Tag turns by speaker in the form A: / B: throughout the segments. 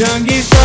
A: 让一生。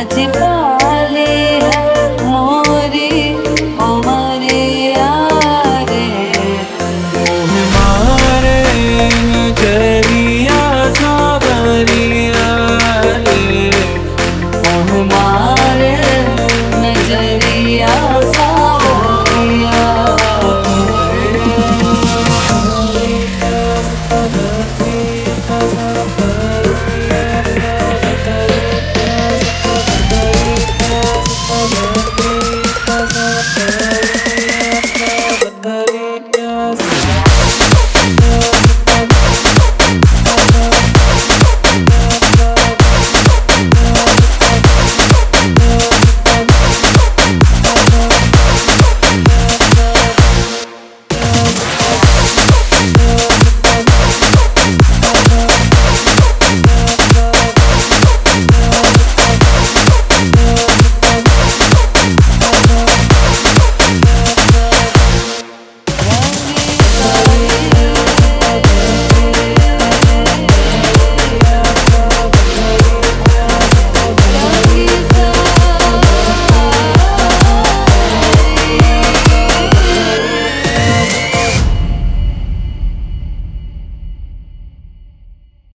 B: 我结